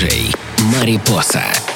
диджей Марипоса. Поса.